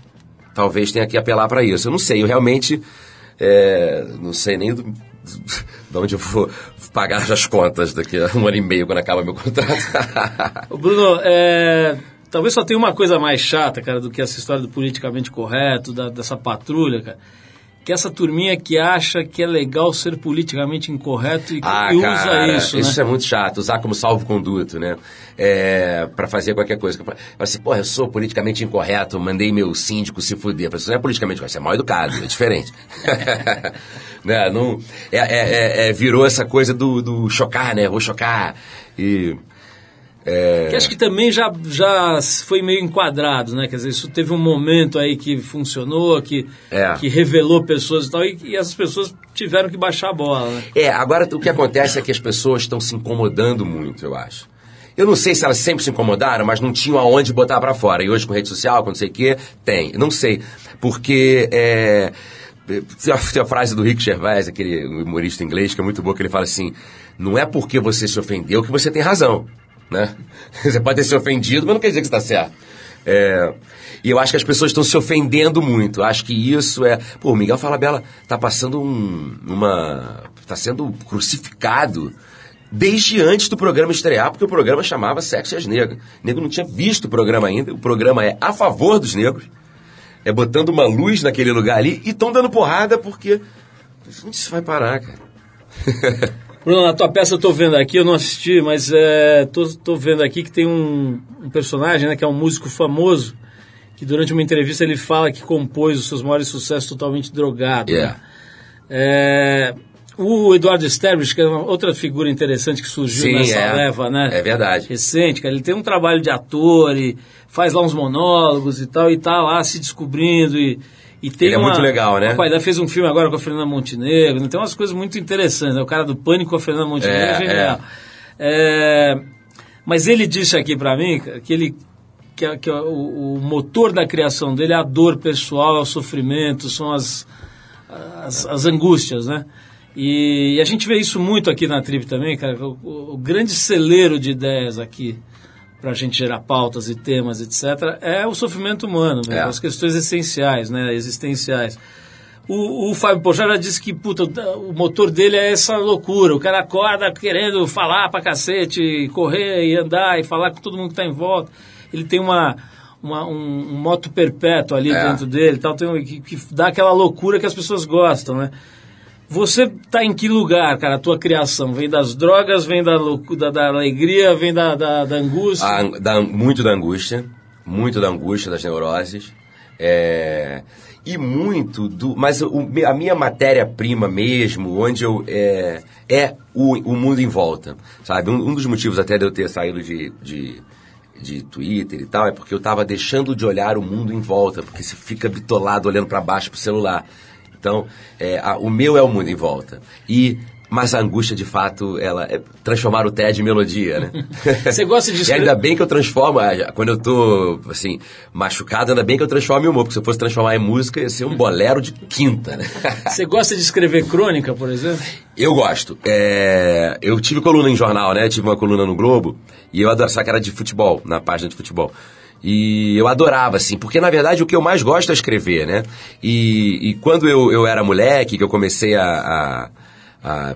talvez tenha que apelar para isso. Eu não sei, eu realmente é, não sei nem do, [laughs] de onde eu vou pagar as contas daqui a um ano e meio quando acaba meu contrato. [laughs] Bruno, é, talvez só tenha uma coisa mais chata, cara, do que essa história do politicamente correto, da- dessa patrulha, cara. Que essa turminha que acha que é legal ser politicamente incorreto e, que Ah, e cara, usa isso, né? é muito chato, usar como salvo-conduto, né? É, para fazer qualquer coisa. Fala assim, porra, eu sou politicamente incorreto, mandei meu síndico se fuder. Você não é politicamente incorreto, você é mal educado, é diferente. [laughs] né? não, é, é- é- é, virou essa coisa do, do chocar, né? Vou chocar. E. é, Que acho que também já, já foi meio enquadrado, né? Quer dizer, isso teve um momento aí que funcionou, que, É. que revelou pessoas e tal, e, e essas pessoas tiveram que baixar a bola, né? É, agora o que acontece é que as pessoas estão se incomodando muito, eu acho. Eu não sei se elas sempre se incomodaram, mas não tinham aonde botar pra fora. E hoje com rede social, com não sei o quê, tem. Não sei. Porque é, tem a frase do Rick Gervais, aquele humorista inglês, que é muito boa, que ele fala assim: não é porque você se ofendeu que você tem razão. Né? [laughs] Você pode ter se ofendido, mas não quer dizer que você está certo. É, e eu acho que as pessoas estão se ofendendo muito. Acho que isso é. Pô, o Miguel Falabella tá passando um, uma. tá sendo crucificado desde antes do programa estrear, porque o programa chamava Sexo e as Negras. O nego não tinha visto o programa ainda. O programa é a favor dos negros, é botando uma luz naquele lugar ali e estão dando porrada porque. Onde isso vai parar, cara? [laughs] Bruno, na tua peça eu tô vendo aqui, eu não assisti, mas é, tô, tô vendo aqui que tem um, um personagem, né, que é um músico famoso, que durante uma entrevista ele fala que compôs os seus maiores sucessos totalmente drogado. né? Yeah. É, o Eduardo Sterblich, que é uma outra figura interessante que surgiu Sim, nessa é. leva, né? É verdade. Recente, cara. Ele tem um trabalho de ator e faz lá uns monólogos e tal, e tá lá se descobrindo e, e tem Ele é uma, muito legal, né? O pai fez um filme agora com a Fernanda Montenegro, né? tem umas coisas muito interessantes. Né? O cara do Pânico com a Fernanda Montenegro é, É, genial. É, mas ele disse aqui pra mim que ele que, que o, o motor da criação dele é a dor pessoal, é o sofrimento, são as, as, as angústias, né? E, e a gente vê isso muito aqui na Trip também, cara. O, o- o grande celeiro de ideias aqui para a gente gerar pautas e temas, etc., é o sofrimento humano, mesmo, É. as questões essenciais, né, existenciais. O, o Fábio Pochá já disse que puta, o motor dele é essa loucura. O cara acorda querendo falar pra cacete, correr e andar e falar com todo mundo que tá em volta. Ele tem uma, uma- um, um moto perpétuo ali É. dentro dele, tal, tem, um- que, que dá aquela loucura que as pessoas gostam, né? Você tá em que lugar, cara? A tua criação vem das drogas, vem da, da, da alegria, vem da, da, da angústia? A- da- muito da angústia, muito da angústia, das neuroses, é, e muito do. Mas o- a minha matéria-prima mesmo, onde eu. É, é o, o mundo em volta, sabe? Um, um dos motivos até de eu ter saído de. de de Twitter e tal, é porque eu tava deixando de olhar o mundo em volta, porque você fica bitolado olhando para baixo pro celular. Então, é, a- o meu é o mundo em volta. E mas a angústia, de fato, ela é transformar o TED em melodia, né? [laughs] Você gosta de [laughs] E escrever- ainda bem que eu transformo, ah, quando eu tô, assim, machucado, ainda bem que eu transformo em humor, porque se eu fosse transformar em música, ia ser um bolero de quinta, né? [laughs] Você gosta de escrever crônica, por exemplo? Eu gosto. É, eu tive coluna em jornal, né? Tive uma coluna no Globo e eu adoro, só que era de futebol, na página de futebol. E eu adorava, assim, porque na verdade o que eu mais gosto é escrever, né? E, e quando eu, eu era moleque, que eu comecei a, a, a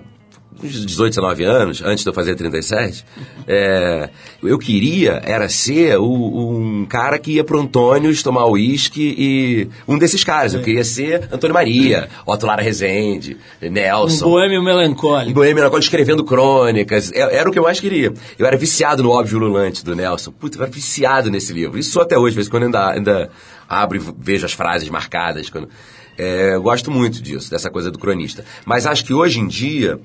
uns 18, 19 anos, antes de eu fazer 37, é, eu queria era ser o- um cara que ia pro Antônio's tomar uísque e um desses caras. Eu queria ser Antônio Maria, Otto Lara Rezende, Um Nelson. boêmio Em melancólico. Boêmia Melancólica, escrevendo crônicas. É- Era o que eu mais queria. Eu era viciado no Óbvio Lulante, do Nelson. Puta, eu era viciado nesse livro. Isso sou até hoje, de vez em quando eu ainda, ainda abro e vejo as frases marcadas. Quando... É, eu gosto muito disso, dessa coisa do cronista. Mas acho que hoje em dia...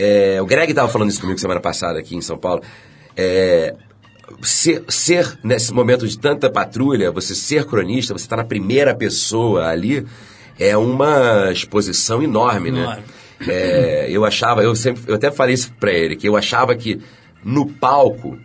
é, o Greg estava falando isso comigo semana passada aqui em São Paulo. É, ser, ser, nesse momento de tanta patrulha, você ser cronista, você está na primeira pessoa ali, é uma exposição enorme, né? É, eu achava, eu sempre, eu até falei isso pra ele, que eu achava que no palco,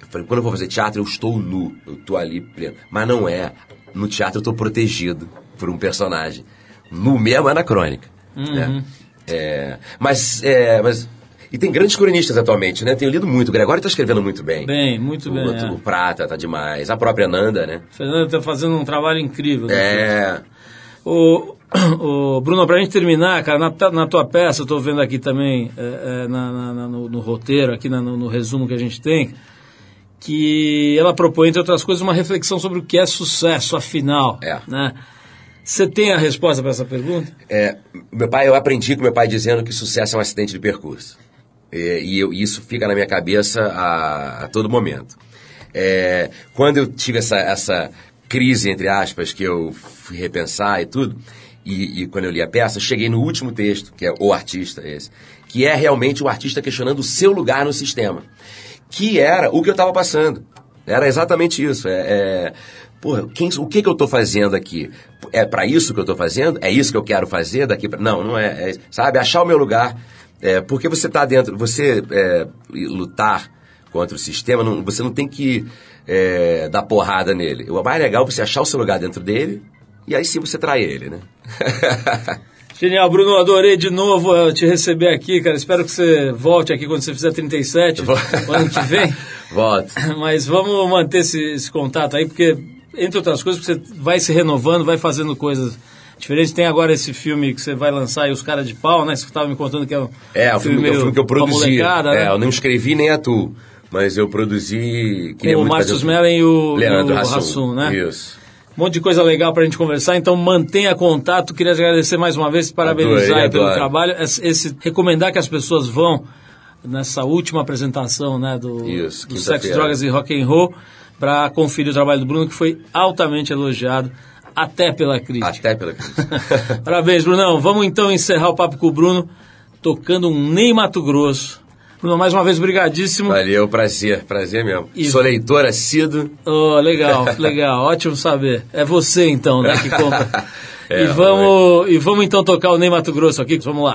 eu falei, quando eu vou fazer teatro, eu estou nu, eu estou ali pleno. Mas não é. No teatro eu estou protegido por um personagem. Nu mesmo é na crônica. né? É, mas, é, mas. E tem grandes cronistas atualmente, né? Tenho lido muito. O Gregório está escrevendo muito bem. Bem, muito o, bem, outro, é. o Prata tá demais. A própria Nanda, né? O Fernando está fazendo um trabalho incrível. né? É. O, [coughs] o Bruno, pra gente terminar, cara, na, na tua peça, eu tô vendo aqui também, é, é, na- na- no, no roteiro, aqui no, no resumo que a gente tem, que ela propõe, entre outras coisas, uma reflexão sobre o que é sucesso, afinal. É. Né? Você tem a resposta para essa pergunta? É, meu pai, eu aprendi com meu pai dizendo que sucesso é um acidente de percurso. É, e eu- isso fica na minha cabeça a, a todo momento. É, quando eu tive essa, essa crise, entre aspas, que eu fui repensar e tudo, e, e quando eu li a peça, cheguei no último texto, que é O Artista, esse, que é realmente o artista questionando o seu lugar no sistema. Que era o que eu estava passando. Era exatamente isso. É, é, porra, quem- o que, que eu estou fazendo aqui? É para isso que eu estou fazendo? É isso que eu quero fazer daqui para. Não, não é, é, Sabe? Achar o meu lugar. É, porque você está dentro. Você é, lutar contra o sistema, não- você não tem que é, dar porrada nele. O mais legal é você achar o seu lugar dentro dele e aí sim você trai ele, né? [laughs] Genial, Bruno, adorei de novo te receber aqui, cara. Espero que você volte aqui quando você fizer 37, Vou. o ano que vem. [laughs] Volto. Mas vamos manter esse, esse contato aí, porque, entre outras coisas, você vai se renovando, vai fazendo coisas diferentes. Tem agora esse filme que você vai lançar aí, Os Caras de Pau, né? Você estava me contando que é um É, o filme, é filme que eu produzi. molecada, é, né? eu não escrevi nem atuo, mas eu produzi. queria o Márcio Smelling e o, Leandro e Hassum. Hassum, né? Isso. Um monte de coisa legal pra gente conversar, então mantenha contato. Queria agradecer mais uma vez, parabenizar Adorei, pelo adoro. trabalho. Esse, esse- recomendar que as pessoas vão nessa última apresentação, né, do, Isso, do quinta-feira. Sex, Drogas e Rock and Roll, para conferir o trabalho do Bruno, que foi altamente elogiado, até pela crítica. Até pela crítica. [laughs] Parabéns, Brunão. Vamos então encerrar o papo com o Bruno, tocando um Ney Mato Grosso. Bruno, mais uma vez, brigadíssimo. Valeu, prazer, prazer mesmo. E- Sou leitor assíduo. Oh, legal, legal, [laughs] ótimo saber. É você então, né, que compra. [laughs] É, e, vamos, e vamos então tocar o Ney Mato Grosso aqui, vamos lá.